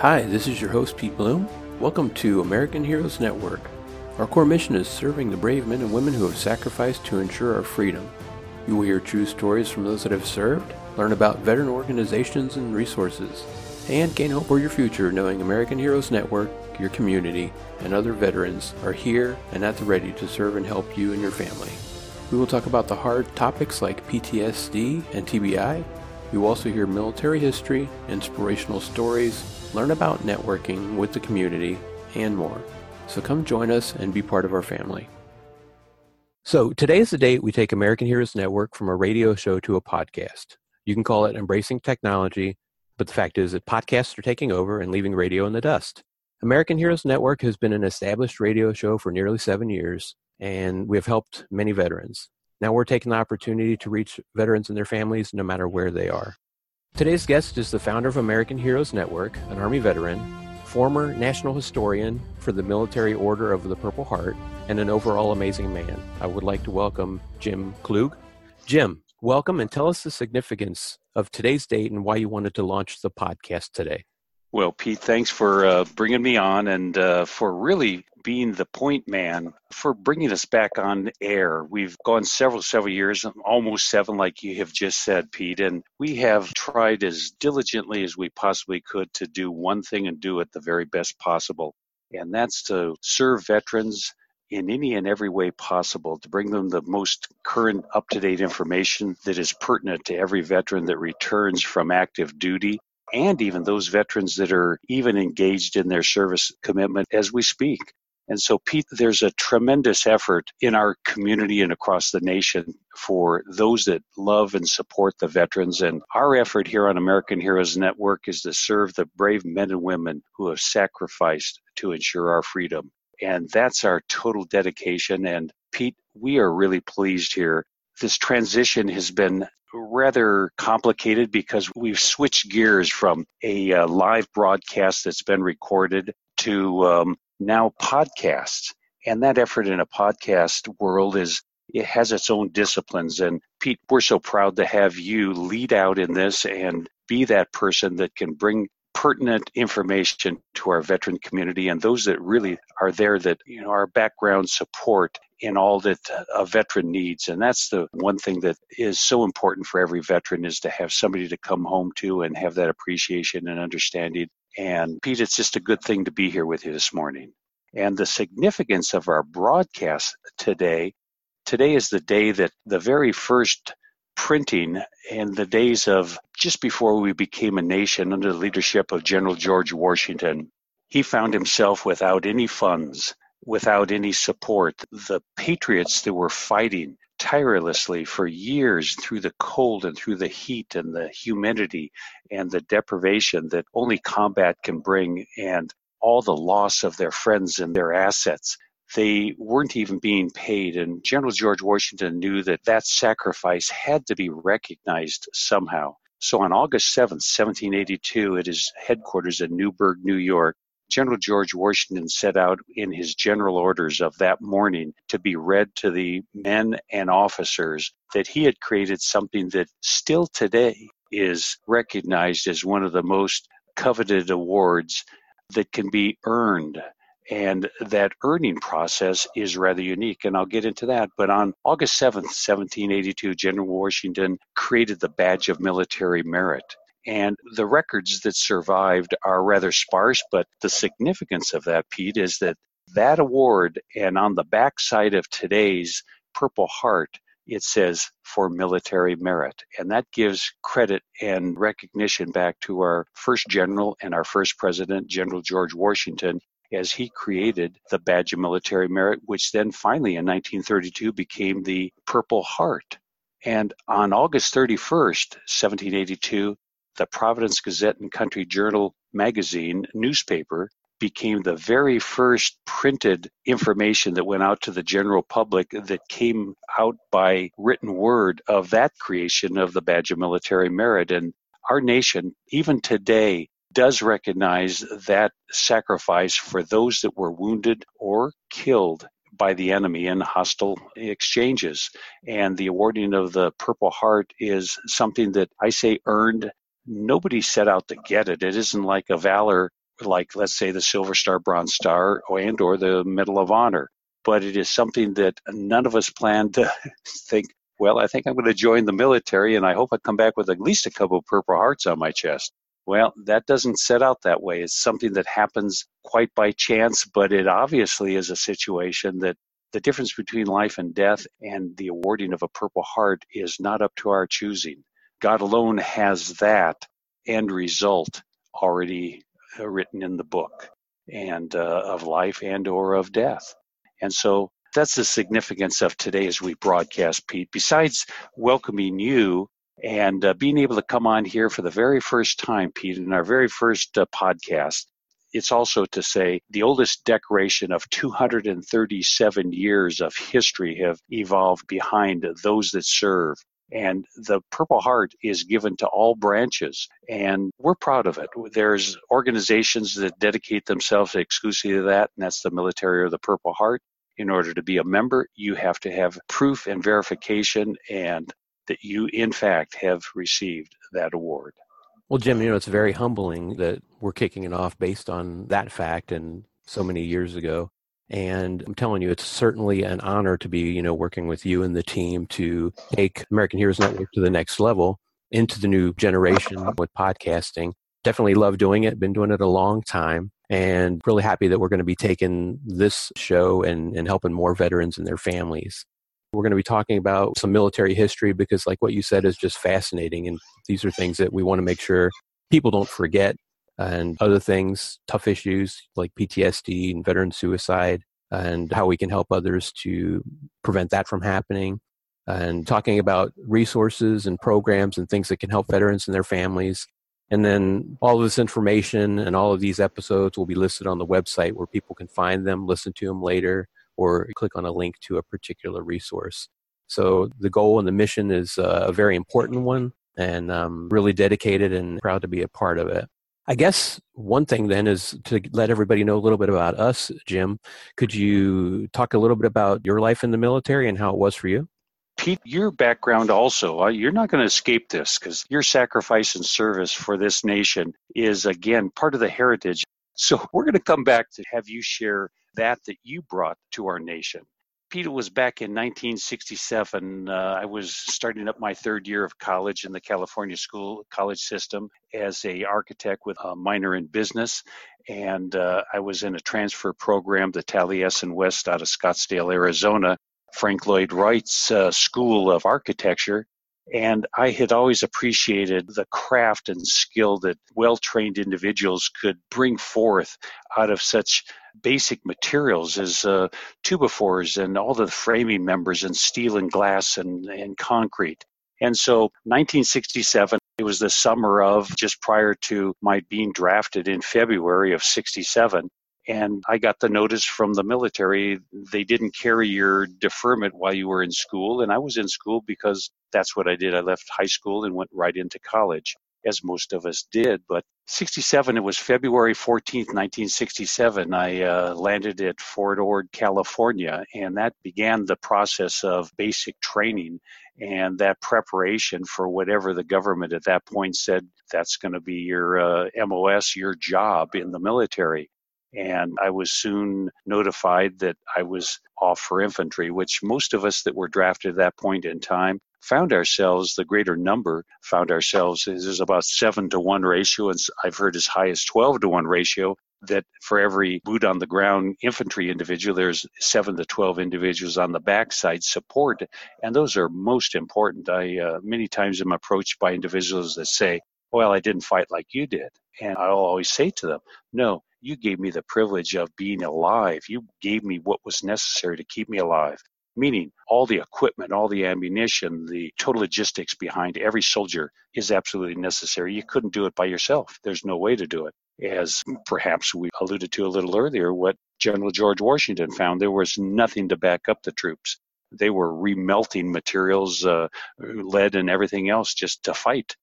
Hi, this is your host, Pete Blum. Welcome to American Heroes Network. Our core mission is serving the brave men and women who have sacrificed to ensure our freedom. You will hear true stories from those that have served, learn about veteran organizations and resources, and gain hope for your future knowing American Heroes Network, your community, and other veterans are here and at the ready to serve and help you and your family. We will talk about the hard topics like PTSD and TBI. You will also hear military history, inspirational stories, learn about networking with the community, and more. So come join us and be part of our family. So today is the date we take American Heroes Network from a radio show to a podcast. You can call it embracing technology, but the fact is that podcasts are taking over and leaving radio in the dust. American Heroes Network has been an established radio show for nearly seven years, and we have helped many veterans. Now we're taking the opportunity to reach veterans and their families no matter where they are. Today's guest is the founder of American Heroes Network, an Army veteran, former national historian for the Military Order of the Purple Heart, and an overall amazing man. I would like to welcome Jim Klug. Jim, welcome and tell us the significance of today's date and why you wanted to launch the podcast today. Well, Pete, thanks for uh, bringing me on and uh, for really being the point man for bringing us back on air. We've gone several, several years, almost seven, like you have just said, Pete, and we have tried as diligently as we possibly could to do one thing and do it the very best possible. And that's to serve veterans in any and every way possible to bring them the most current up to date information that is pertinent to every veteran that returns from active duty and even those veterans that are even engaged in their service commitment as we speak. And so, Pete, there's a tremendous effort in our community and across the nation for those that love and support the veterans. And our effort here on American Heroes Network is to serve the brave men and women who have sacrificed to ensure our freedom. And that's our total dedication. And Pete, we are really pleased here. This transition has been rather complicated because we've switched gears from a uh, live broadcast that's been recorded to um, now podcasts. And that effort in a podcast world is it has its own disciplines. And Pete, we're so proud to have you lead out in this and be that person that can bring pertinent information to our veteran community and those that really are there that you know our background support in all that a veteran needs and that's the one thing that is so important for every veteran is to have somebody to come home to and have that appreciation and understanding and pete it's just a good thing to be here with you this morning and the significance of our broadcast today today is the day that the very first printing in the days of just before we became a nation under the leadership of General George Washington. He found himself without any funds, without any support. The patriots that were fighting tirelessly for years through the cold and through the heat and the humidity and the deprivation that only combat can bring and all the loss of their friends and their assets they weren't even being paid. And General George Washington knew that that sacrifice had to be recognized somehow. So on August 7th, 1782, at his headquarters in Newburgh, New York, General George Washington set out in his general orders of that morning to be read to the men and officers that he had created something that still today is recognized as one of the most coveted awards that can be earned and that earning process is rather unique, and I'll get into that. But on August 7th, 1782, General Washington created the Badge of Military Merit. And the records that survived are rather sparse, but the significance of that, Pete, is that that award, and on the backside of today's Purple Heart, it says for military merit. And that gives credit and recognition back to our first general and our first president, General George Washington, as he created the Badge of Military Merit, which then finally in 1932 became the Purple Heart. And on August 31st, 1782, the Providence Gazette and Country Journal magazine newspaper became the very first printed information that went out to the general public that came out by written word of that creation of the Badge of Military Merit. And our nation, even today, does recognize that sacrifice for those that were wounded or killed by the enemy in hostile exchanges. And the awarding of the Purple Heart is something that I say earned. Nobody set out to get it. It isn't like a valor like let's say the Silver Star, Bronze Star, and or the Medal of Honor. But it is something that none of us plan to think. Well, I think I'm going to join the military, and I hope I come back with at least a couple of Purple Hearts on my chest. Well, that doesn't set out that way. It's something that happens quite by chance, but it obviously is a situation that the difference between life and death and the awarding of a Purple Heart is not up to our choosing. God alone has that end result already uh, written in the book and uh, of life and or of death. And so that's the significance of today as we broadcast, Pete. Besides welcoming you and uh, being able to come on here for the very first time, Pete, in our very first uh, podcast, it's also to say the oldest decoration of 237 years of history have evolved behind those that serve. And the Purple Heart is given to all branches, and we're proud of it. There's organizations that dedicate themselves exclusively to that, and that's the military or the Purple Heart. In order to be a member, you have to have proof and verification and that you, in fact, have received that award. Well, Jim, you know, it's very humbling that we're kicking it off based on that fact and so many years ago. And I'm telling you, it's certainly an honor to be, you know, working with you and the team to take American Heroes Network to the next level into the new generation with podcasting. Definitely love doing it. Been doing it a long time and really happy that we're going to be taking this show and, and helping more veterans and their families. We're going to be talking about some military history because, like what you said, is just fascinating. And these are things that we want to make sure people don't forget. And other things, tough issues like PTSD and veteran suicide, and how we can help others to prevent that from happening. And talking about resources and programs and things that can help veterans and their families. And then all of this information and all of these episodes will be listed on the website where people can find them, listen to them later, or click on a link to a particular resource. So the goal and the mission is uh, a very important one, and I'm really dedicated and proud to be a part of it. I guess one thing then is to let everybody know a little bit about us, Jim. Could you talk a little bit about your life in the military and how it was for you? Pete, your background also, uh, you're not going to escape this because your sacrifice and service for this nation is, again, part of the heritage. So we're going to come back to have you share that that you brought to our nation. Peter was back in 1967. Uh, I was starting up my third year of college in the California school college system as a architect with a minor in business, and uh, I was in a transfer program, the Taliesin West out of Scottsdale, Arizona, Frank Lloyd Wright's uh, School of Architecture, and I had always appreciated the craft and skill that well trained individuals could bring forth out of such basic materials is uh, two-by-fours and all the framing members and steel and glass and, and concrete. And so 1967, it was the summer of just prior to my being drafted in February of 67. And I got the notice from the military they didn't carry your deferment while you were in school. And I was in school because that's what I did. I left high school and went right into college, as most of us did. But 67, it was February 14th, 1967. I uh, landed at Fort Ord, California, and that began the process of basic training and that preparation for whatever the government at that point said that's going to be your uh, MOS, your job in the military. And I was soon notified that I was off for infantry, which most of us that were drafted at that point in time found ourselves, the greater number found ourselves, is about seven to one ratio, and I've heard as high as 12 to one ratio. That for every boot on the ground infantry individual, there's seven to 12 individuals on the backside support. And those are most important. I uh, many times am approached by individuals that say, well, I didn't fight like you did. And I'll always say to them, no, you gave me the privilege of being alive. You gave me what was necessary to keep me alive. Meaning, all the equipment, all the ammunition, the total logistics behind every soldier is absolutely necessary. You couldn't do it by yourself. There's no way to do it. As perhaps we alluded to a little earlier, what General George Washington found, there was nothing to back up the troops. They were remelting materials, uh, lead and everything else just to fight.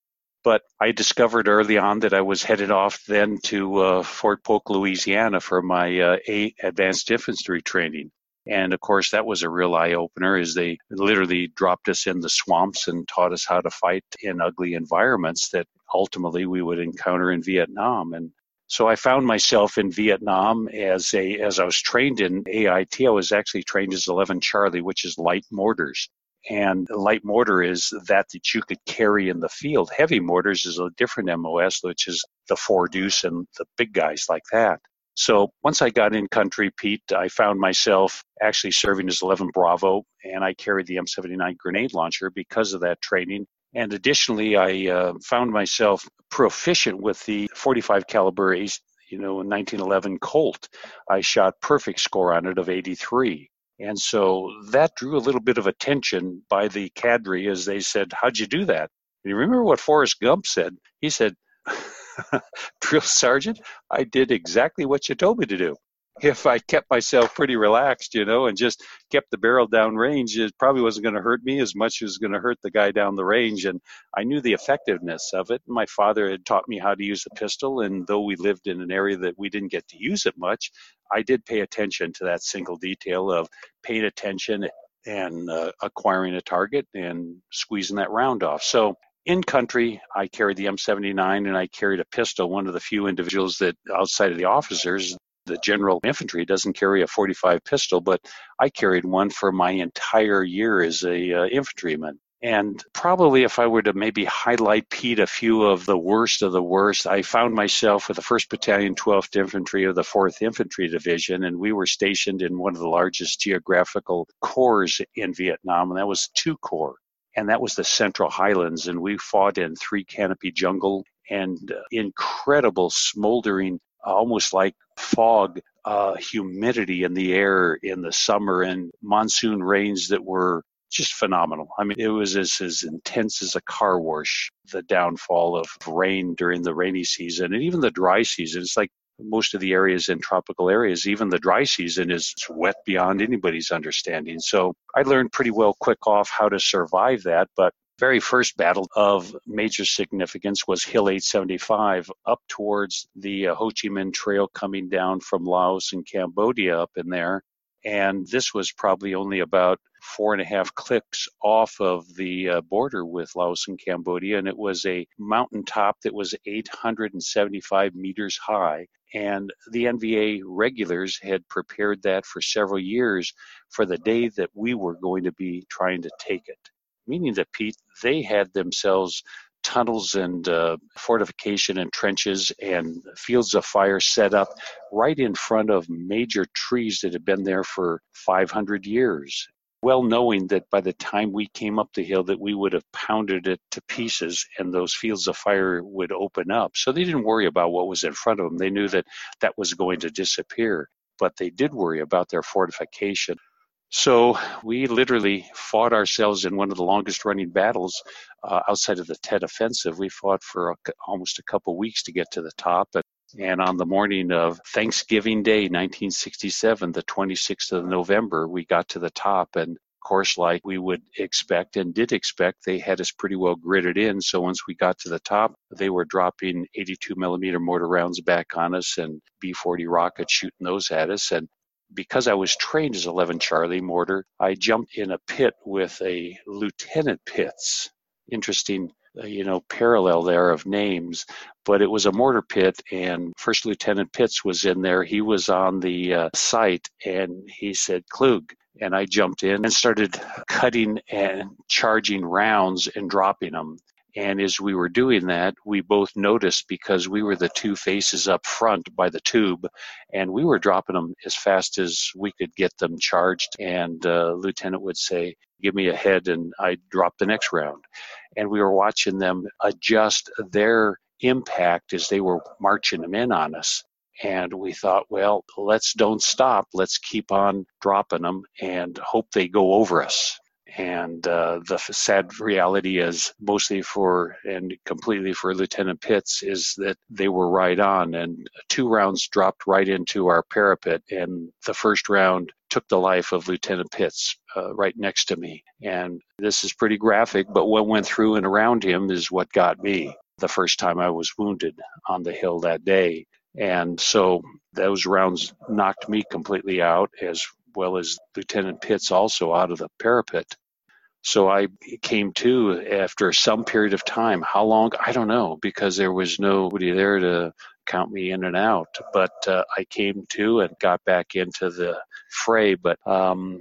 But I discovered early on that I was headed off then to uh, Fort Polk, Louisiana for my uh, advanced infantry training. And of course, that was a real eye opener as they literally dropped us in the swamps and taught us how to fight in ugly environments that ultimately we would encounter in Vietnam. And So I found myself in Vietnam as a as I was trained in AIT. I was actually trained as 11 Charlie, which is light mortars. And light mortar is that that you could carry in the field. Heavy mortars is a different MOS, which is the four deuce and the big guys like that. So once I got in country, Pete, I found myself actually serving as 11 Bravo, and I carried the M79 grenade launcher because of that training. And additionally, I uh, found myself proficient with the 45 caliber, you know, 1911 Colt. I shot perfect score on it of 83. And so that drew a little bit of attention by the cadre as they said, How'd you do that? And you remember what Forrest Gump said? He said, Drill sergeant, I did exactly what you told me to do if I kept myself pretty relaxed, you know, and just kept the barrel down range, it probably wasn't going to hurt me as much as going to hurt the guy down the range. And I knew the effectiveness of it. My father had taught me how to use a pistol, and though we lived in an area that we didn't get to use it much, I did pay attention to that single detail of paying attention and uh, acquiring a target and squeezing that round off. So in country, I carried the M79 and I carried a pistol, one of the few individuals that outside of the officers the general infantry doesn't carry a 45 pistol, but I carried one for my entire year as a uh, infantryman. And probably if I were to maybe highlight, Pete, a few of the worst of the worst, I found myself with the 1st Battalion, 12th Infantry of the 4th Infantry Division, and we were stationed in one of the largest geographical corps in Vietnam, and that was two corps. And that was the Central Highlands, and we fought in three canopy jungle and uh, incredible smoldering almost like fog, uh, humidity in the air in the summer, and monsoon rains that were just phenomenal. I mean, it was as, as intense as a car wash, the downfall of rain during the rainy season and even the dry season. It's like most of the areas in tropical areas, even the dry season is wet beyond anybody's understanding. So I learned pretty well quick off how to survive that, but very first battle of major significance was Hill 875 up towards the uh, Ho Chi Minh Trail coming down from Laos and Cambodia up in there. And this was probably only about four and a half clicks off of the uh, border with Laos and Cambodia. And it was a mountaintop that was 875 meters high. And the NVA regulars had prepared that for several years for the day that we were going to be trying to take it. Meaning that Pete, they had themselves tunnels and uh, fortification and trenches and fields of fire set up right in front of major trees that had been there for 500 years well knowing that by the time we came up the hill that we would have pounded it to pieces and those fields of fire would open up so they didn't worry about what was in front of them they knew that that was going to disappear but they did worry about their fortification so we literally fought ourselves in one of the longest running battles uh, outside of the Tet Offensive. We fought for a, almost a couple weeks to get to the top. And, on the morning of Thanksgiving Day, 1967, the 26th of November, we got to the top. And of course, like we would expect and did expect, they had us pretty well gridded in. So once we got to the top, they were dropping 82 millimeter mortar rounds back on us and B 40 rockets shooting those at us. And because I was trained as 11 Charlie mortar, I jumped in a pit with a Lieutenant Pitts. Interesting, you know, parallel there of names, but it was a mortar pit, and First Lieutenant Pitts was in there. He was on the uh, site, and he said, Klug. And I jumped in and started cutting and charging rounds and dropping them. And as we were doing that, we both noticed because we were the two faces up front by the tube, and we were dropping them as fast as we could get them charged. And uh, Lieutenant would say, "Give me a head," and I'd drop the next round. And we were watching them adjust their impact as they were marching them in on us. And we thought, well, let's don't stop. Let's keep on dropping them and hope they go over us. And uh, the sad reality is, mostly for and completely for Lieutenant Pitts, is that they were right on, and two rounds dropped right into our parapet. And the first round took the life of Lieutenant Pitts uh, right next to me. And this is pretty graphic, but what went through and around him is what got me the first time I was wounded on the hill that day. And so those rounds knocked me completely out, as well as Lieutenant Pitts also out of the parapet. So I came to after some period of time. How long? I don't know because there was nobody there to count me in and out. But uh, I came to and got back into the fray. But um,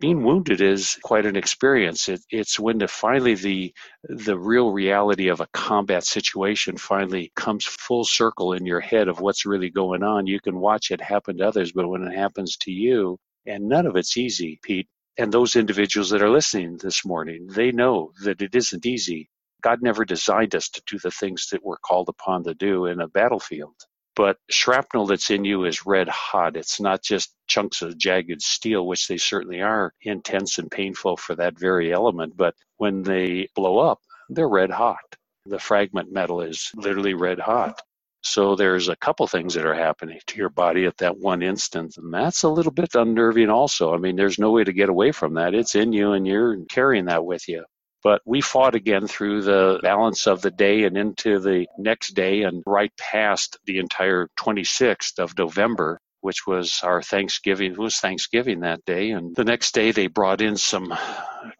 being wounded is quite an experience. It, it's when the, finally the the real reality of a combat situation finally comes full circle in your head of what's really going on. You can watch it happen to others, but when it happens to you, and none of it's easy, Pete. And those individuals that are listening this morning, they know that it isn't easy. God never designed us to do the things that we're called upon to do in a battlefield. But shrapnel that's in you is red hot. It's not just chunks of jagged steel, which they certainly are intense and painful for that very element. But when they blow up, they're red hot. The fragment metal is literally red hot. So there's a couple things that are happening to your body at that one instant. And that's a little bit unnerving also. I mean, there's no way to get away from that. It's in you and you're carrying that with you. But we fought again through the balance of the day and into the next day and right past the entire 26th of November which was our Thanksgiving. It was Thanksgiving that day. And the next day they brought in some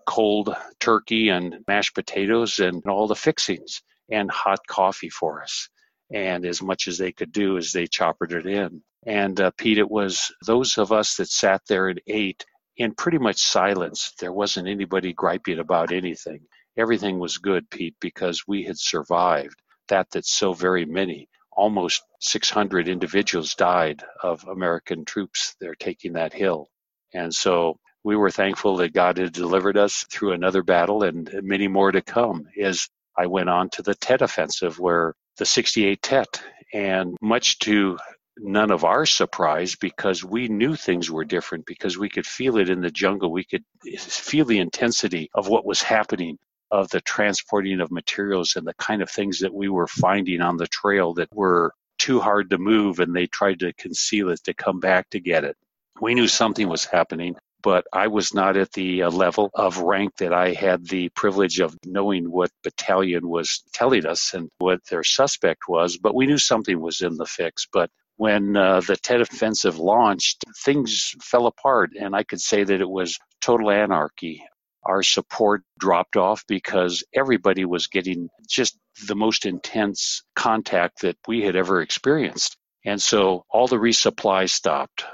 cold turkey and mashed potatoes and all the fixings and hot coffee for us. And as much as they could do as they choppered it in. And uh, Pete, it was those of us that sat there and ate in pretty much silence. There wasn't anybody griping about anything. Everything was good, Pete, because we had survived that that so very many, almost 600 individuals died of American troops there taking that hill. And so we were thankful that God had delivered us through another battle and many more to come as I went on to the Tet Offensive where the 68 Tet and much to none of our surprise because we knew things were different because we could feel it in the jungle. We could feel the intensity of what was happening, of the transporting of materials and the kind of things that we were finding on the trail that were too hard to move and they tried to conceal it to come back to get it. We knew something was happening, but I was not at the uh, level of rank that I had the privilege of knowing what battalion was telling us and what their suspect was. But we knew something was in the fix. But when uh, the Tet Offensive launched, things fell apart, and I could say that it was total anarchy. Our support dropped off because everybody was getting just the most intense contact that we had ever experienced. And so all the resupply stopped,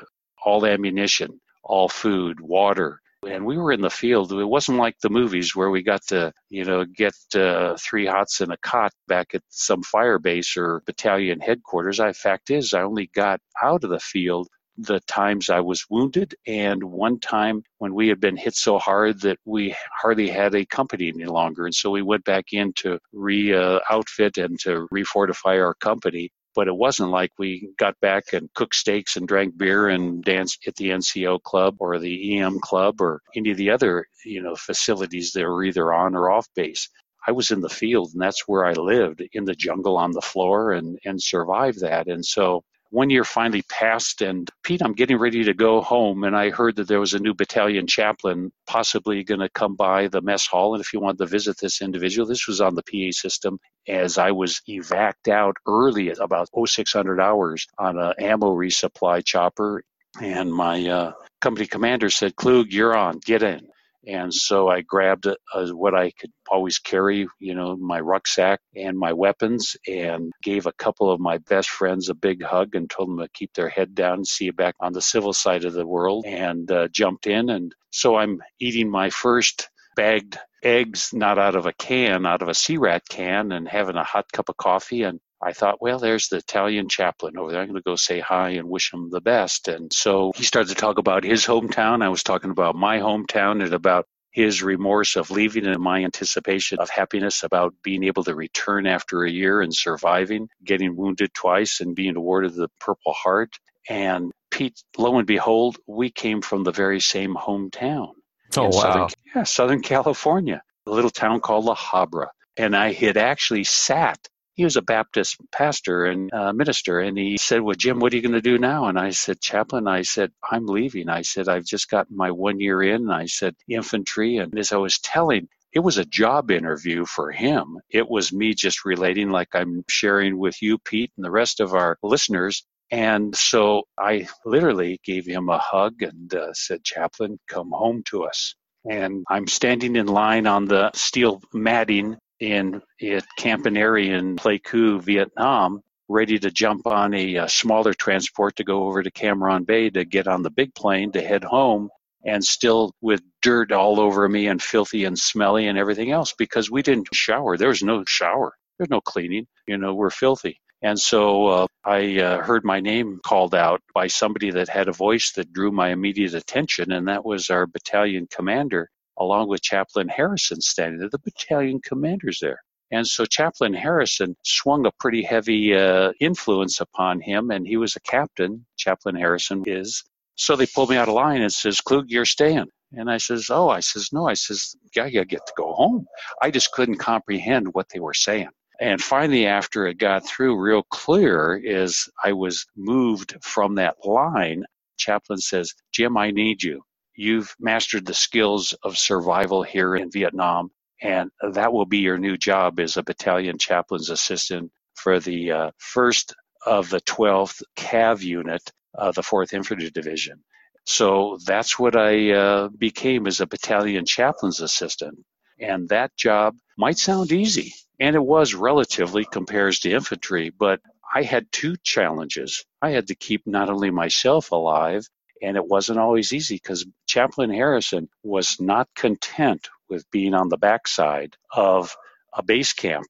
all ammunition, all food, water, and we were in the field. It wasn't like the movies where we got to, you know, get uh, three hots and a cot back at some fire base or battalion headquarters. I fact is, I only got out of the field the times I was wounded, and one time when we had been hit so hard that we hardly had a company any longer. And so we went back in to re uh, outfit and to refortify our company but it wasn't like we got back and cooked steaks and drank beer and danced at the NCO club or the EM club or any of the other, you know, facilities that were either on or off base. I was in the field and that's where I lived in the jungle on the floor and, and survived that. And so one year finally passed and Pete, I'm getting ready to go home and I heard that there was a new battalion chaplain possibly going to come by the mess hall and if you wanted to visit this individual, this was on the PA system as I was evac'd out early at about 0600 hours on an ammo resupply chopper and my uh, company commander said, Klug, you're on, get in. And so I grabbed a, a, what I could always carry, you know, my rucksack and my weapons, and gave a couple of my best friends a big hug and told them to keep their head down see you back on the civil side of the world, and uh, jumped in. And so I'm eating my first bagged eggs, not out of a can, out of a sea rat can, and having a hot cup of coffee. And I thought, well, there's the Italian chaplain over there. I'm going to go say hi and wish him the best. And so he started to talk about his hometown. I was talking about my hometown and about his remorse of leaving and my anticipation of happiness about being able to return after a year and surviving, getting wounded twice and being awarded the Purple Heart. And Pete, lo and behold, we came from the very same hometown. Oh, wow. Southern, yeah, Southern California, a little town called La Habra. And I had actually sat he was a Baptist pastor and uh, minister. And he said, Well, Jim, what are you going to do now? And I said, Chaplain, I said, I'm leaving. I said, I've just gotten my one year in. And I said, infantry. And as I was telling, it was a job interview for him. It was me just relating like I'm sharing with you, Pete, and the rest of our listeners. And so I literally gave him a hug and uh, said, Chaplain, come home to us. And I'm standing in line on the steel matting in at Camp Enari in Pleiku, Vietnam, ready to jump on a, a smaller transport to go over to Cam Ranh Bay to get on the big plane to head home and still with dirt all over me and filthy and smelly and everything else because we didn't shower. There was no shower. There's no cleaning. You know, we're filthy. And so uh, I uh, heard my name called out by somebody that had a voice that drew my immediate attention, and that was our battalion commander, along with Chaplain Harrison standing there. The battalion commander's there. And so Chaplain Harrison swung a pretty heavy uh, influence upon him, and he was a captain. Chaplain Harrison is. So they pulled me out of line and says, Klug, you're staying. And I says, oh, I says, no, I says, I gotta get to go home. I just couldn't comprehend what they were saying. And finally, after it got through real clear, is I was moved from that line. Chaplain says, Jim, I need you. You've mastered the skills of survival here in Vietnam, and that will be your new job as a battalion chaplain's assistant for the uh, first of the 12th CAV unit, uh, the 4th Infantry Division. So that's what I uh, became as a battalion chaplain's assistant. And that job might sound easy, and it was relatively compared to infantry, but I had two challenges. I had to keep not only myself alive, and it wasn't always easy because Chaplain Harrison was not content with being on the backside of a base camp.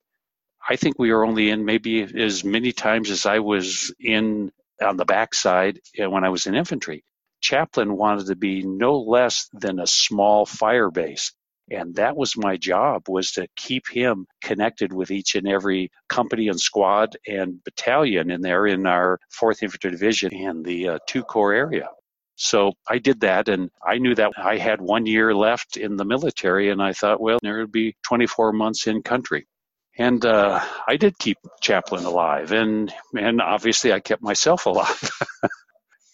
I think we were only in maybe as many times as I was in on the backside when I was in infantry. Chaplain wanted to be no less than a small fire base and that was my job was to keep him connected with each and every company and squad and battalion in there in our 4th infantry division and the uh, two corps area so I did that, and I knew that I had one year left in the military, and I thought, well, there would be 24 months in country. And uh, I did keep Chaplain alive, and and obviously I kept myself alive.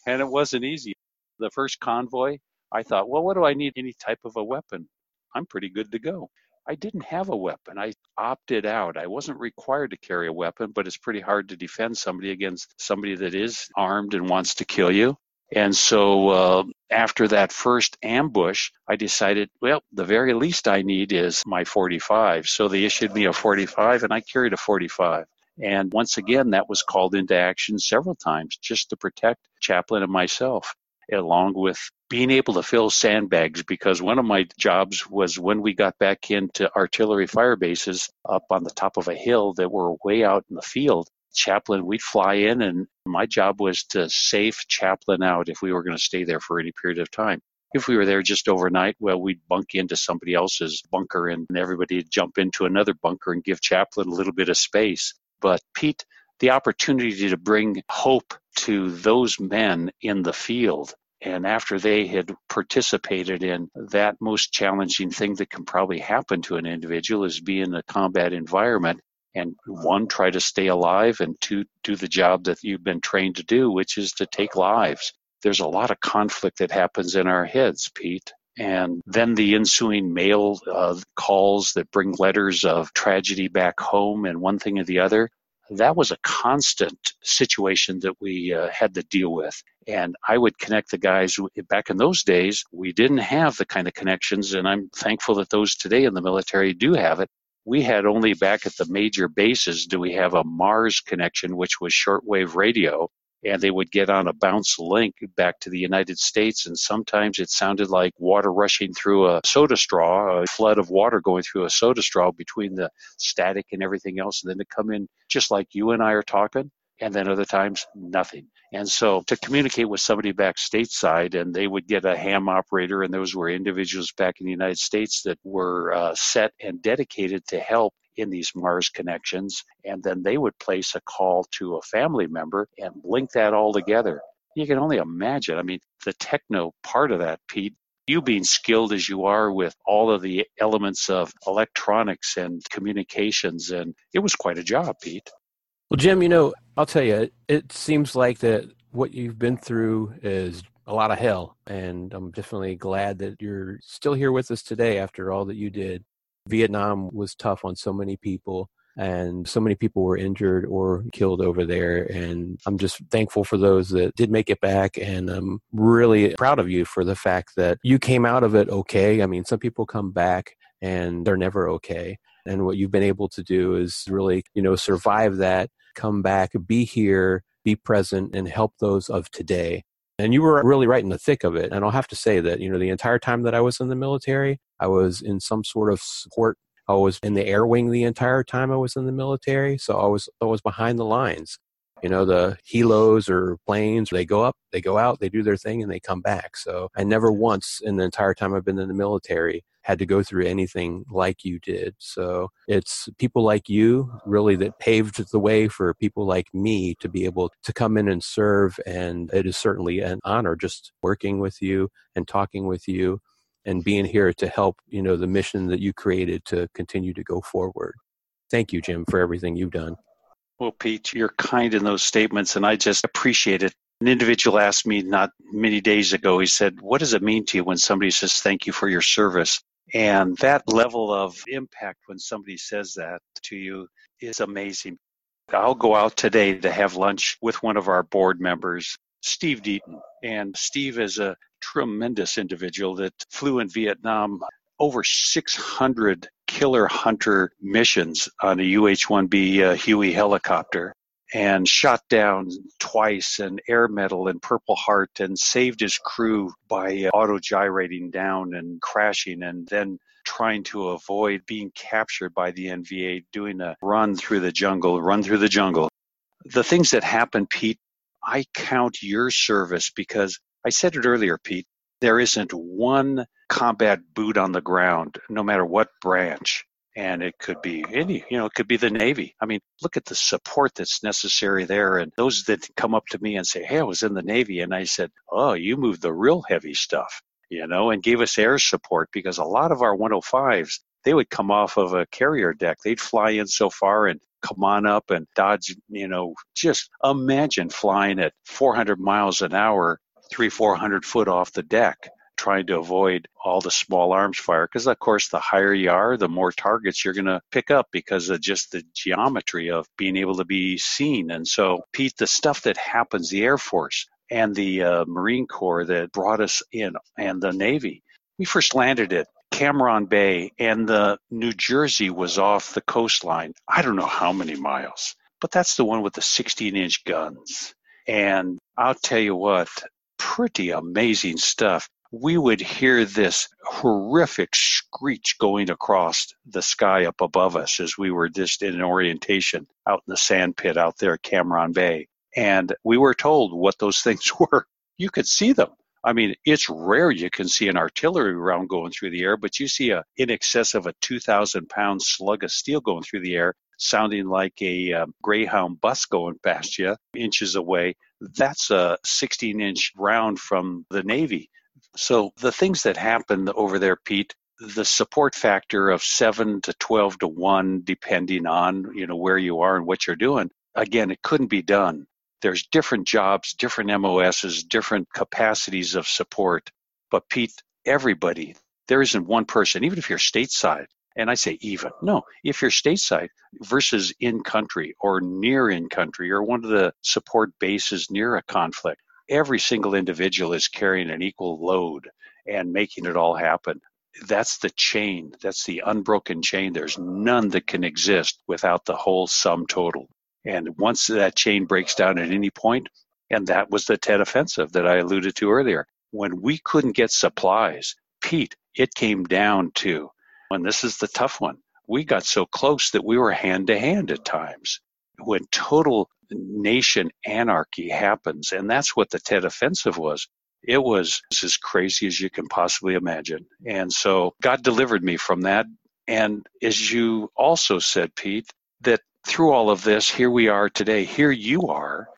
and it wasn't easy. The first convoy, I thought, well, what do I need? Any type of a weapon? I'm pretty good to go. I didn't have a weapon. I opted out. I wasn't required to carry a weapon, but it's pretty hard to defend somebody against somebody that is armed and wants to kill you. And so uh, after that first ambush, I decided, well, the very least I need is my 45. So they issued me a 45, and I carried a 45. And once again, that was called into action several times just to protect Chaplain and myself along with being able to fill sandbags because one of my jobs was when we got back into artillery fire bases up on the top of a hill that were way out in the field chaplain we'd fly in and my job was to safe chaplain out if we were going to stay there for any period of time if we were there just overnight well we'd bunk into somebody else's bunker and everybody would jump into another bunker and give chaplain a little bit of space but pete the opportunity to bring hope to those men in the field. And after they had participated in that most challenging thing that can probably happen to an individual is be in a combat environment and one, try to stay alive, and two, do the job that you've been trained to do, which is to take lives. There's a lot of conflict that happens in our heads, Pete. And then the ensuing mail uh, calls that bring letters of tragedy back home and one thing or the other that was a constant situation that we uh, had to deal with. And I would connect the guys back in those days. We didn't have the kind of connections, and I'm thankful that those today in the military do have it. We had only back at the major bases do we have a Mars connection, which was shortwave radio and they would get on a bounce link back to the United States. And sometimes it sounded like water rushing through a soda straw, a flood of water going through a soda straw between the static and everything else. And then to come in just like you and I are talking. And then other times, nothing. And so to communicate with somebody back stateside, and they would get a ham operator, and those were individuals back in the United States that were uh, set and dedicated to help in these Mars connections, and then they would place a call to a family member and link that all together. You can only imagine. I mean, the techno part of that, Pete, you being skilled as you are with all of the elements of electronics and communications, and it was quite a job, Pete. Well, Jim, you know, I'll tell you, it seems like that what you've been through is a lot of hell, and I'm definitely glad that you're still here with us today after all that you did. Vietnam was tough on so many people and so many people were injured or killed over there. And I'm just thankful for those that did make it back. And I'm really proud of you for the fact that you came out of it okay. I mean, some people come back and they're never okay. And what you've been able to do is really, you know, survive that come back, be here, be present, and help those of today. And you were really right in the thick of it. And I'll have to say that, you know, the entire time that I was in the military, I was in some sort of support. I was in the air wing the entire time I was in the military. So I was, I was behind the lines. You know, the helos or planes, they go up, they go out, they do their thing, and they come back. So I never once in the entire time I've been in the military had to go through anything like you did. So it's people like you really that paved the way for people like me to be able to come in and serve. And it is certainly an honor just working with you and talking with you and being here to help, you know, the mission that you created to continue to go forward. Thank you, Jim, for everything you've done. Well, Pete, you're kind in those statements, and I just appreciate it. An individual asked me not many days ago, he said, What does it mean to you when somebody says thank you for your service? And that level of impact when somebody says that to you is amazing. I'll go out today to have lunch with one of our board members, Steve Deaton. And Steve is a tremendous individual that flew in Vietnam over 600 killer hunter missions on a UH 1B uh, Huey helicopter and shot down twice and air medal and purple heart and saved his crew by uh, auto gyrating down and crashing and then trying to avoid being captured by the NVA doing a run through the jungle run through the jungle. The things that happen pete i count your service because i said it earlier pete there isn't one combat boot on the ground no matter what branch and it could be any, you know, it could be the Navy. I mean, look at the support that's necessary there. And those that come up to me and say, Hey, I was in the Navy. And I said, Oh, you moved the real heavy stuff, you know, and gave us air support because a lot of our 105s, they would come off of a carrier deck. They'd fly in so far and come on up and dodge, you know, just imagine flying at 400 miles an hour, three, 400 foot off the deck trying to avoid all the small arms fire because of course the higher you are the more targets you're going to pick up because of just the geometry of being able to be seen and so pete the stuff that happens the air force and the uh, marine corps that brought us in and the navy we first landed at Cam Ranh Bay and the New Jersey was off the coastline. I don't know how many miles, but that's the one with the 16 inch guns. And I'll tell you what, pretty amazing stuff we would hear this horrific screech going across the sky up above us as we were just in an orientation out in the sand pit out there at Cam Ranh Bay. And we were told what those things were. You could see them. I mean, it's rare you can see an artillery round going through the air, but you see a in excess of a 2,000 pound slug of steel going through the air, sounding like a um, Greyhound bus going past you inches away. That's a 16 inch round from the Navy. So the things that happen over there, Pete, the support factor of seven to 12 to one, depending on, you know, where you are and what you're doing. Again, it couldn't be done. There's different jobs, different MOSs, different capacities of support. But Pete, everybody, there isn't one person, even if you're stateside, and I say even, no, if you're stateside versus in country or near in country or one of the support bases near a conflict, every single individual is carrying an equal load and making it all happen. That's the chain. That's the unbroken chain. There's none that can exist without the whole sum total. And once that chain breaks down at any point, and that was the Tet Offensive that I alluded to earlier, when we couldn't get supplies, Pete, it came down to, and this is the tough one, we got so close that we were hand to hand at times. When total nation anarchy happens. And that's what the Tet Offensive was. It was as crazy as you can possibly imagine. And so God delivered me from that. And as you also said, Pete, that through all of this, here we are today. Here you are.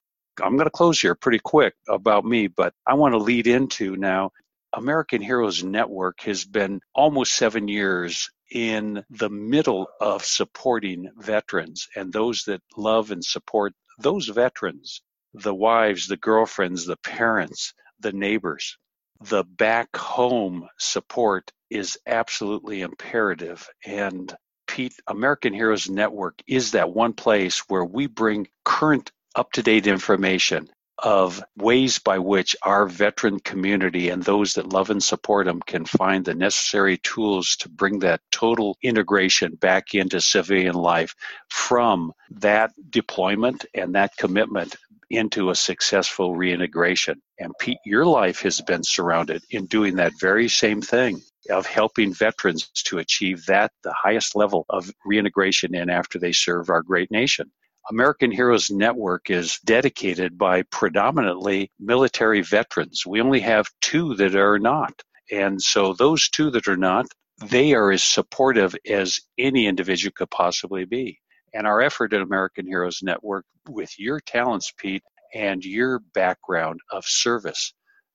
I'm going to close here pretty quick about me, but I want to lead into now. American Heroes Network has been almost seven years in the middle of supporting veterans and those that love and support those veterans, the wives, the girlfriends, the parents, the neighbors, the back home support is absolutely imperative. And Pete, American Heroes Network is that one place where we bring current up to date information of ways by which our veteran community and those that love and support them can find the necessary tools to bring that total integration back into civilian life from that deployment and that commitment into a successful reintegration. And Pete, your life has been surrounded in doing that very same thing of helping veterans to achieve that, the highest level of reintegration in after they serve our great nation. American Heroes Network is dedicated by predominantly military veterans. We only have two that are not. And so those two that are not, they are as supportive as any individual could possibly be. And our effort at American Heroes Network with your talents, Pete, and your background of service.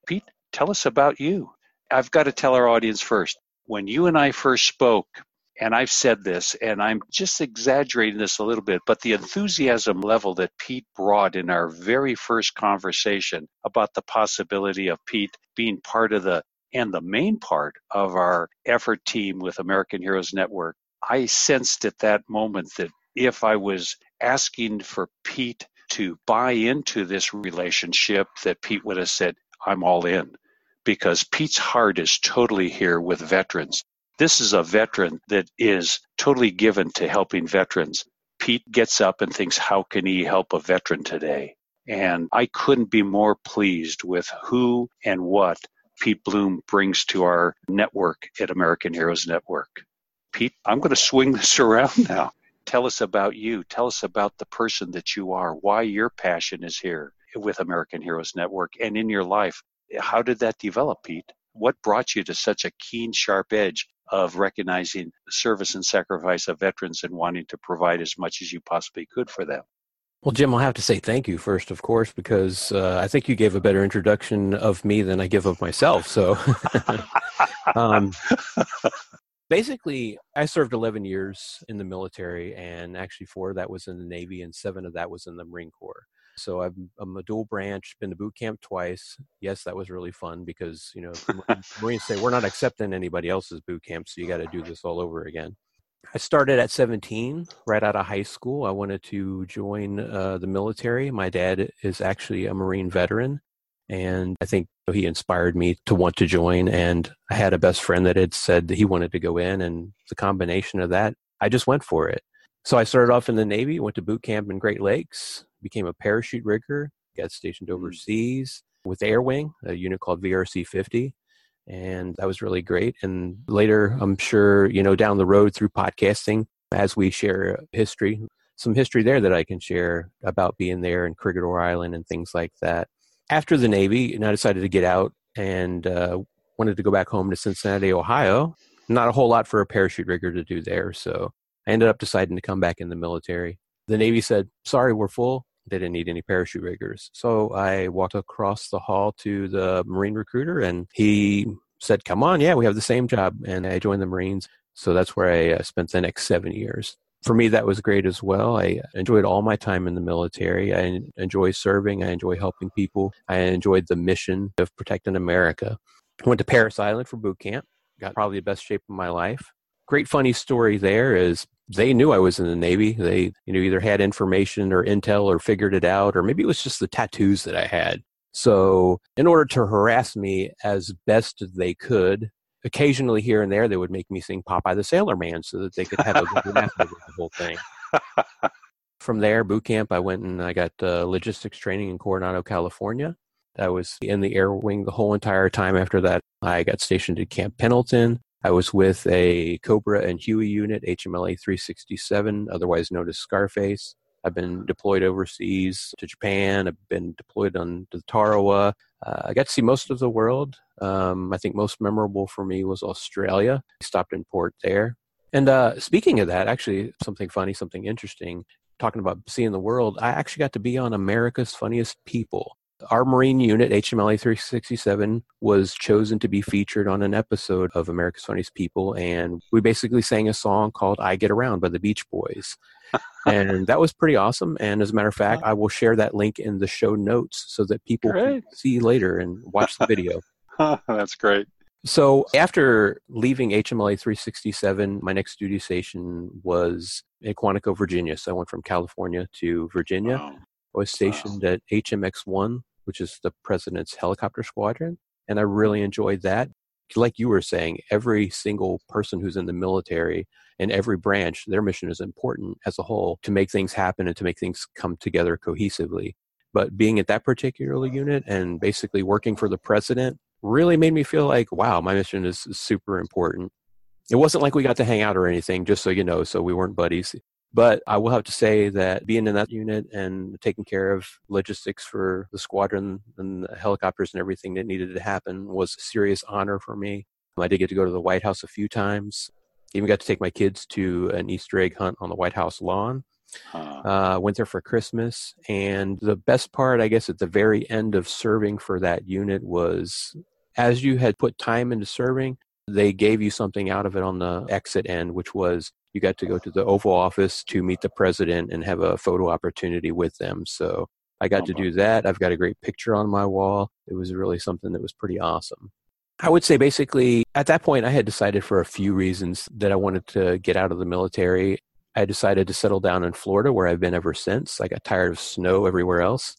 Pete, tell us about you. I've got to tell our audience first. When you and I first spoke, and I've said this, and I'm just exaggerating this a little bit, but the enthusiasm level that Pete brought in our very first conversation about the possibility of Pete being part of the and the main part of our effort team with American Heroes Network, I sensed at that moment that if I was asking for Pete to buy into this relationship, that Pete would have said, I'm all in. Because Pete's heart is totally here with veterans. This is a veteran that is totally given to helping veterans. Pete gets up and thinks, how can he help a veteran today? And I couldn't be more pleased with who and what Pete Blum brings to our network at American Heroes Network. Pete, I'm going to swing this around now. Tell us about you. Tell us about the person that you are, why your passion is here with American Heroes Network and in your life. How did that develop, Pete? What brought you to such a keen, sharp edge of recognizing the service and sacrifice of veterans and wanting to provide as much as you possibly could for them? Well, Jim, I'll have to say thank you first, of course, because uh, I think you gave a better introduction of me than I give of myself. So, um, basically, I served 11 years in the military, and actually, four of that was in the Navy, and seven of that was in the Marine Corps. So I'm, I'm, a dual branch, been to boot camp twice. Yes, that was really fun because, you know, Marines say we're not accepting anybody else's boot camp, so you got to do this all over again. I started at 17, right out of high school. I wanted to join uh, the military. My dad is actually a Marine veteran, and I think he inspired me to want to join. And I had a best friend that had said that he wanted to go in, and the combination of that, I just went for it. So I started off in the Navy, went to boot camp in Great Lakes, became a parachute rigger, got stationed mm. overseas with Air Wing, a unit called VRC 50. And that was really great. And later, I'm sure, you know, down the road through podcasting, as we share history, some history there that I can share about being there in Corregidor Island and things like that after the Navy, and I decided to get out and uh, wanted to go back home to Cincinnati, Ohio. Not a whole lot for a parachute rigger to do there, so I ended up deciding to come back in the military. The Navy said, "Sorry, we're full." They didn't need any parachute riggers, so I walked across the hall to the Marine recruiter, and he said, "Come on, yeah, we have the same job," and I joined the Marines. So that's where I uh, spent the next seven years for me, that was great as well. I enjoyed all my time in the military. I enjoy serving. I enjoy helping people. I enjoyed the mission of protecting America. Went to Parris Island for boot camp. Got probably the best shape of my life. Great funny story there is they knew I was in the Navy. They, you know, either had information or intel or figured it out, or maybe it was just the tattoos that I had. So, in order to harass me as best they could, occasionally here and there they would make me sing Popeye the Sailor Man so that they could have a good laugh over the whole thing. From there, boot camp, I went and I got uh, logistics training in Coronado, California. I was in the air wing the whole entire time after that. I got stationed at Camp Pendleton. I was with a Cobra and Huey unit, HMLA 367, otherwise known as Scarface. I've been deployed overseas to Japan. I've been deployed on the Tarawa. Uh, I got to see most of the world. Um, I think most memorable for me was Australia. I stopped in port there. And uh, speaking of that, actually, something funny, something interesting, talking about seeing the world, I actually got to be on America's Funniest People. Our Marine unit, HMLA 367, was chosen to be featured on an episode of America's Funniest People. And we basically sang a song called I Get Around by the Beach Boys and that was pretty awesome. And as a matter of fact, I will share that link in the show notes so that people great. can see later and watch the video. That's great. So after leaving HMLA 367, my next duty station was in Quantico, Virginia. So I went from California to Virginia. Wow. I was stationed wow. at HMX 1 which is the president's helicopter squadron. And I mm-hmm. really enjoyed that. Like you were saying, every single person who's in the military and every branch, their mission is important as a whole to make things happen and to make things come together cohesively. But being at that particular unit and basically working for the president really made me feel like, wow, my mission is super important. It wasn't like we got to hang out or anything, just so you know, so we weren't buddies. But I will have to say that being in that unit and taking care of logistics for the squadron and the helicopters and everything that needed to happen was a serious honor for me. I did get to go to the White House a few times. Even got to take my kids to an Easter egg hunt on the White House lawn. Uh, went there for Christmas. And the best part, I guess, at the very end of serving for that unit was as you had put time into serving, they gave you something out of it on the exit end, which was you got to go to the Oval Office to meet the president and have a photo opportunity with them. So I got oh, to do that. I've got a great picture on my wall. It was really something that was pretty awesome. I would say basically at that point, I had decided for a few reasons that I wanted to get out of the military. I decided to settle down in Florida where I've been ever since. I got tired of snow everywhere else.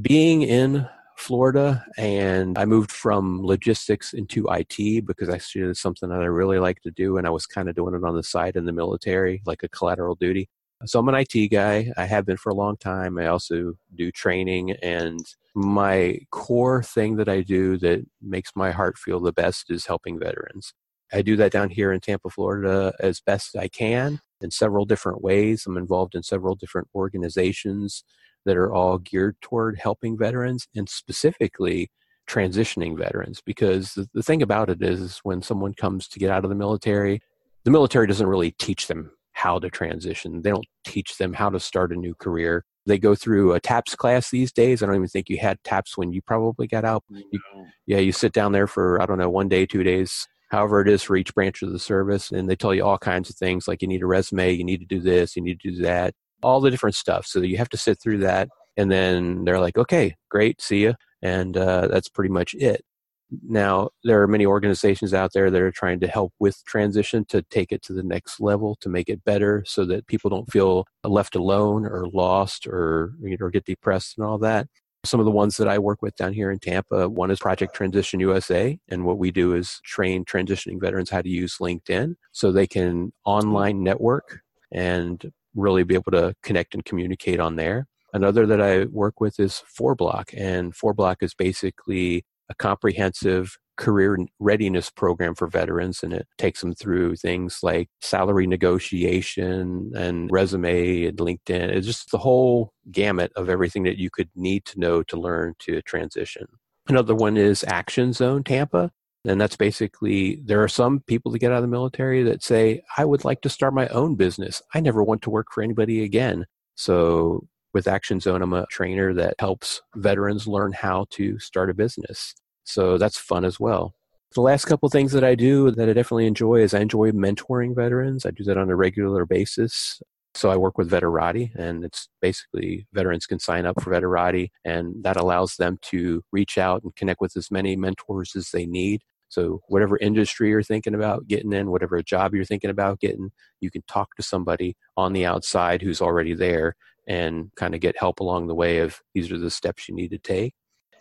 Being in Florida, and I moved from logistics into IT because I see it as something that I really like to do, and I was kind of doing it on the side in the military, like a collateral duty. So I'm an IT guy. I have been for a long time. I also do training, and my core thing that I do that makes my heart feel the best is helping veterans. I do that down here in Tampa, Florida, as best I can in several different ways. I'm involved in several different organizations that are all geared toward helping veterans and specifically transitioning veterans because the, the thing about it is when someone comes to get out of the military the military doesn't really teach them how to transition. They don't teach them how to start a new career. They go through a TAPS class these days. I don't even think you had TAPS when you probably got out. You, yeah you sit down there for i don't know one day two days however it is for each branch of the service and they tell you all kinds of things like you need a resume you need to do this you need to do that all the different stuff. So you have to sit through that. And then they're like, okay, great, see you. And uh, that's pretty much it. Now, there are many organizations out there that are trying to help with transition to take it to the next level, to make it better so that people don't feel left alone or lost or, or get depressed and all that. Some of the ones that I work with down here in Tampa, one is Project Transition USA. And what we do is train transitioning veterans how to use LinkedIn so they can online network and really be able to connect and communicate on there. Another that I work with is Four Block, and Four Block is basically a comprehensive career readiness program for veterans, and it takes them through things like salary negotiation and resume and LinkedIn. It's just the whole gamut of everything that you could need to know to learn to transition. Another one is Action Zone Tampa, and that's basically there are some people that get out of the military that say, I would like to start my own business. I never want to work for anybody again. So with Action Zone, I'm a trainer that helps veterans learn how to start a business. So that's fun as well. The last couple things that I do that I definitely enjoy is I enjoy mentoring veterans. I do that on a regular basis. So I work with Veterati, and it's basically veterans can sign up for Veterati, and that allows them to reach out and connect with as many mentors as they need. So whatever industry you're thinking about getting in, whatever job you're thinking about getting, you can talk to somebody on the outside who's already there and kind of get help along the way of these are the steps you need to take.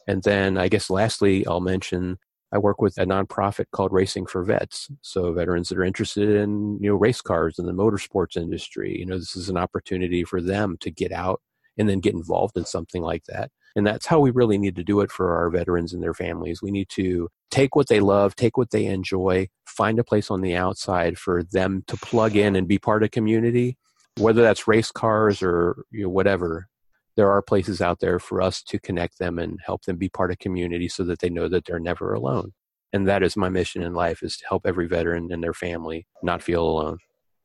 And then I guess lastly, I'll mention I work with a nonprofit called Racing for Vets. So veterans that are interested in, you know, race cars and the motorsports industry, you know, this is an opportunity for them to get out and then get involved in something like that. And that's how we really need to do it for our veterans and their families. We need to take what they love, take what they enjoy, find a place on the outside for them to plug in and be part of community, whether that's race cars or you know, whatever there are places out there for us to connect them and help them be part of community so that they know that they're never alone. And that is my mission in life is to help every veteran and their family not feel alone.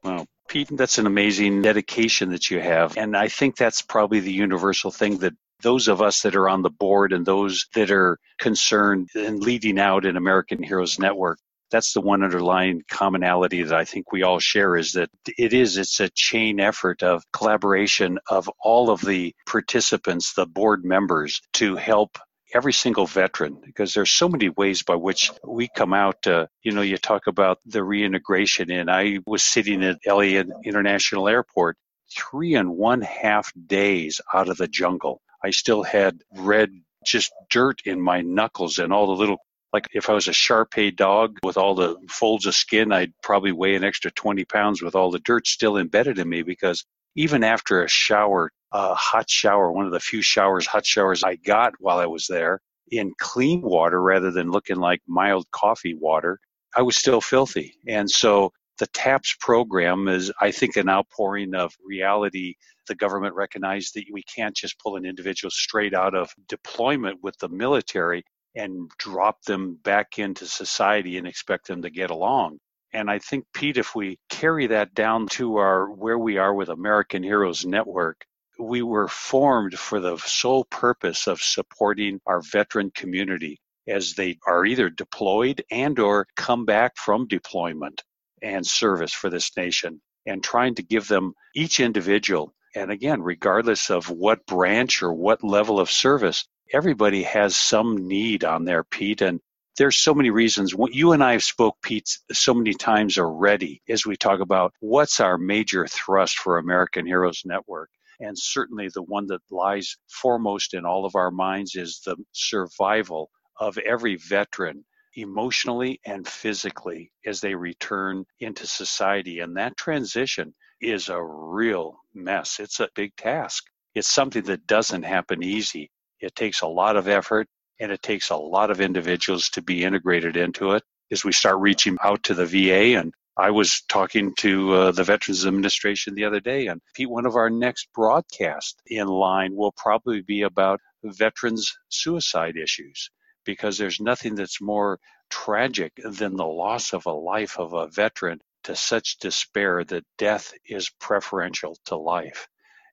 Wow. Pete, that's an amazing dedication that you have. And I think that's probably the universal thing that those of us that are on the board and those that are concerned and leading out in American Heroes Network that's the one underlying commonality that I think we all share is that it is it's a chain effort of collaboration of all of the participants, the board members to help every single veteran because there's so many ways by which we come out uh, you know you talk about the reintegration and i was sitting at elliott international airport three and one half days out of the jungle. I still had red just dirt in my knuckles and all the little like if I was a Shar Pei dog with all the folds of skin, I'd probably weigh an extra 20 pounds with all the dirt still embedded in me because even after a shower, a hot shower, one of the few showers, hot showers I got while I was there in clean water rather than looking like mild coffee water, I was still filthy. And so the TAPS program is, I think, an outpouring of reality. The government recognized that we can't just pull an individual straight out of deployment with the military and drop them back into society and expect them to get along. And I think, Pete, if we carry that down to our where we are with American Heroes Network, we were formed for the sole purpose of supporting our veteran community as they are either deployed and or come back from deployment and service for this nation and trying to give them each individual and again regardless of what branch or what level of service everybody has some need on their Pete and there's so many reasons. You and I have spoke, Pete, so many times already as we talk about what's our major thrust for American Heroes Network. And certainly the one that lies foremost in all of our minds is the survival of every veteran emotionally and physically as they return into society. And that transition is a real mess. It's a big task. It's something that doesn't happen easy. It takes a lot of effort and it takes a lot of individuals to be integrated into it as we start reaching out to the VA and I was talking to uh, the Veterans Administration the other day, and Pete, one of our next broadcasts in line will probably be about veterans' suicide issues because there's nothing that's more tragic than the loss of a life of a veteran to such despair that death is preferential to life.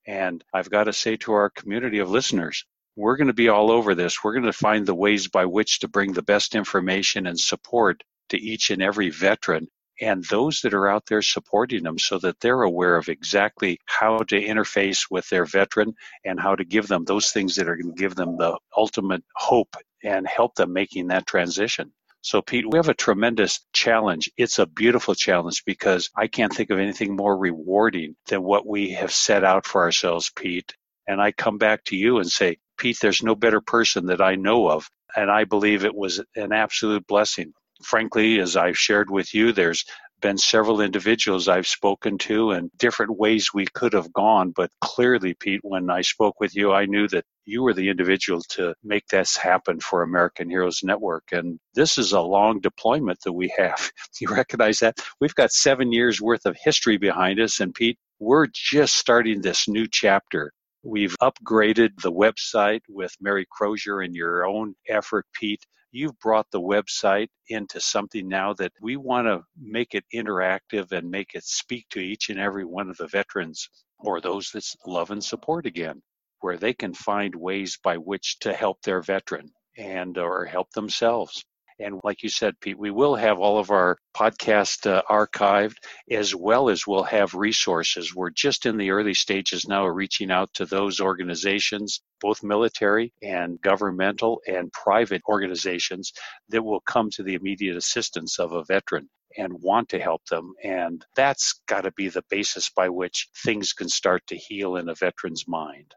And I've got to say to our community of listeners, we're going to be all over this. We're going to find the ways by which to bring the best information and support to each and every veteran and those that are out there supporting them so that they're aware of exactly how to interface with their veteran and how to give them those things that are going to give them the ultimate hope and help them making that transition. So, Pete, we have a tremendous challenge. It's a beautiful challenge because I can't think of anything more rewarding than what we have set out for ourselves, Pete. And I come back to you and say, Pete, there's no better person that I know of. And I believe it was an absolute blessing. Frankly, as I've shared with you, there's been several individuals I've spoken to and different ways we could have gone. But clearly, Pete, when I spoke with you, I knew that you were the individual to make this happen for American Heroes Network. And this is a long deployment that we have. You recognize that? We've got seven years worth of history behind us. And Pete, we're just starting this new chapter. We've upgraded the website with Mary Crozier and your own effort, Pete you've brought the website into something now that we want to make it interactive and make it speak to each and every one of the veterans or those that love and support again, where they can find ways by which to help their veteran and or help themselves. And like you said, Pete, we will have all of our podcast uh, archived as well as we'll have resources. We're just in the early stages now of reaching out to those organizations, both military and governmental and private organizations that will come to the immediate assistance of a veteran and want to help them. And that's got to be the basis by which things can start to heal in a veteran's mind.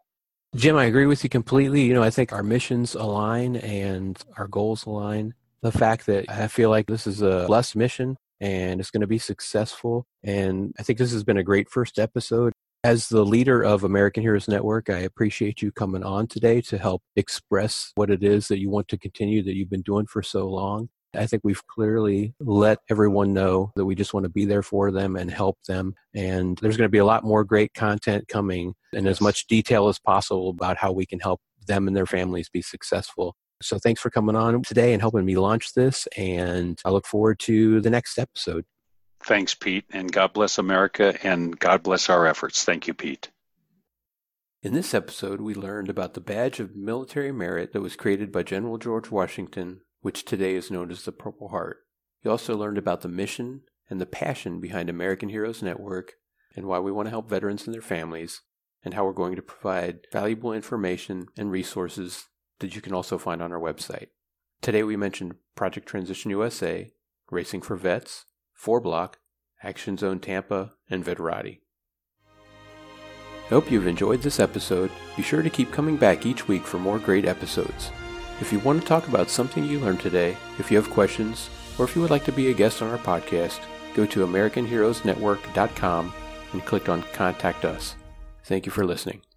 Jim, I agree with you completely. You know, I think our missions align and our goals align the fact that I feel like this is a blessed mission and it's going to be successful. And I think this has been a great first episode. As the leader of American Heroes Network, I appreciate you coming on today to help express what it is that you want to continue that you've been doing for so long. I think we've clearly let everyone know that we just want to be there for them and help them. And there's going to be a lot more great content coming and as much detail as possible about how we can help them and their families be successful. So thanks for coming on today and helping me launch this. And I look forward to the next episode. Thanks, Pete. And God bless America and God bless our efforts. Thank you, Pete. In this episode, we learned about the badge of military merit that was created by General George Washington, which today is known as the Purple Heart. You also learned about the mission and the passion behind American Heroes Network and why we want to help veterans and their families, and how we're going to provide valuable information and resources that you can also find on our website. Today we mentioned Project Transition USA, Racing for Vets, 4Block, Action Zone Tampa, and Veterati. I hope you've enjoyed this episode. Be sure to keep coming back each week for more great episodes. If you want to talk about something you learned today, if you have questions, or if you would like to be a guest on our podcast, go to AmericanHeroesNetwork.com and click on Contact Us. Thank you for listening.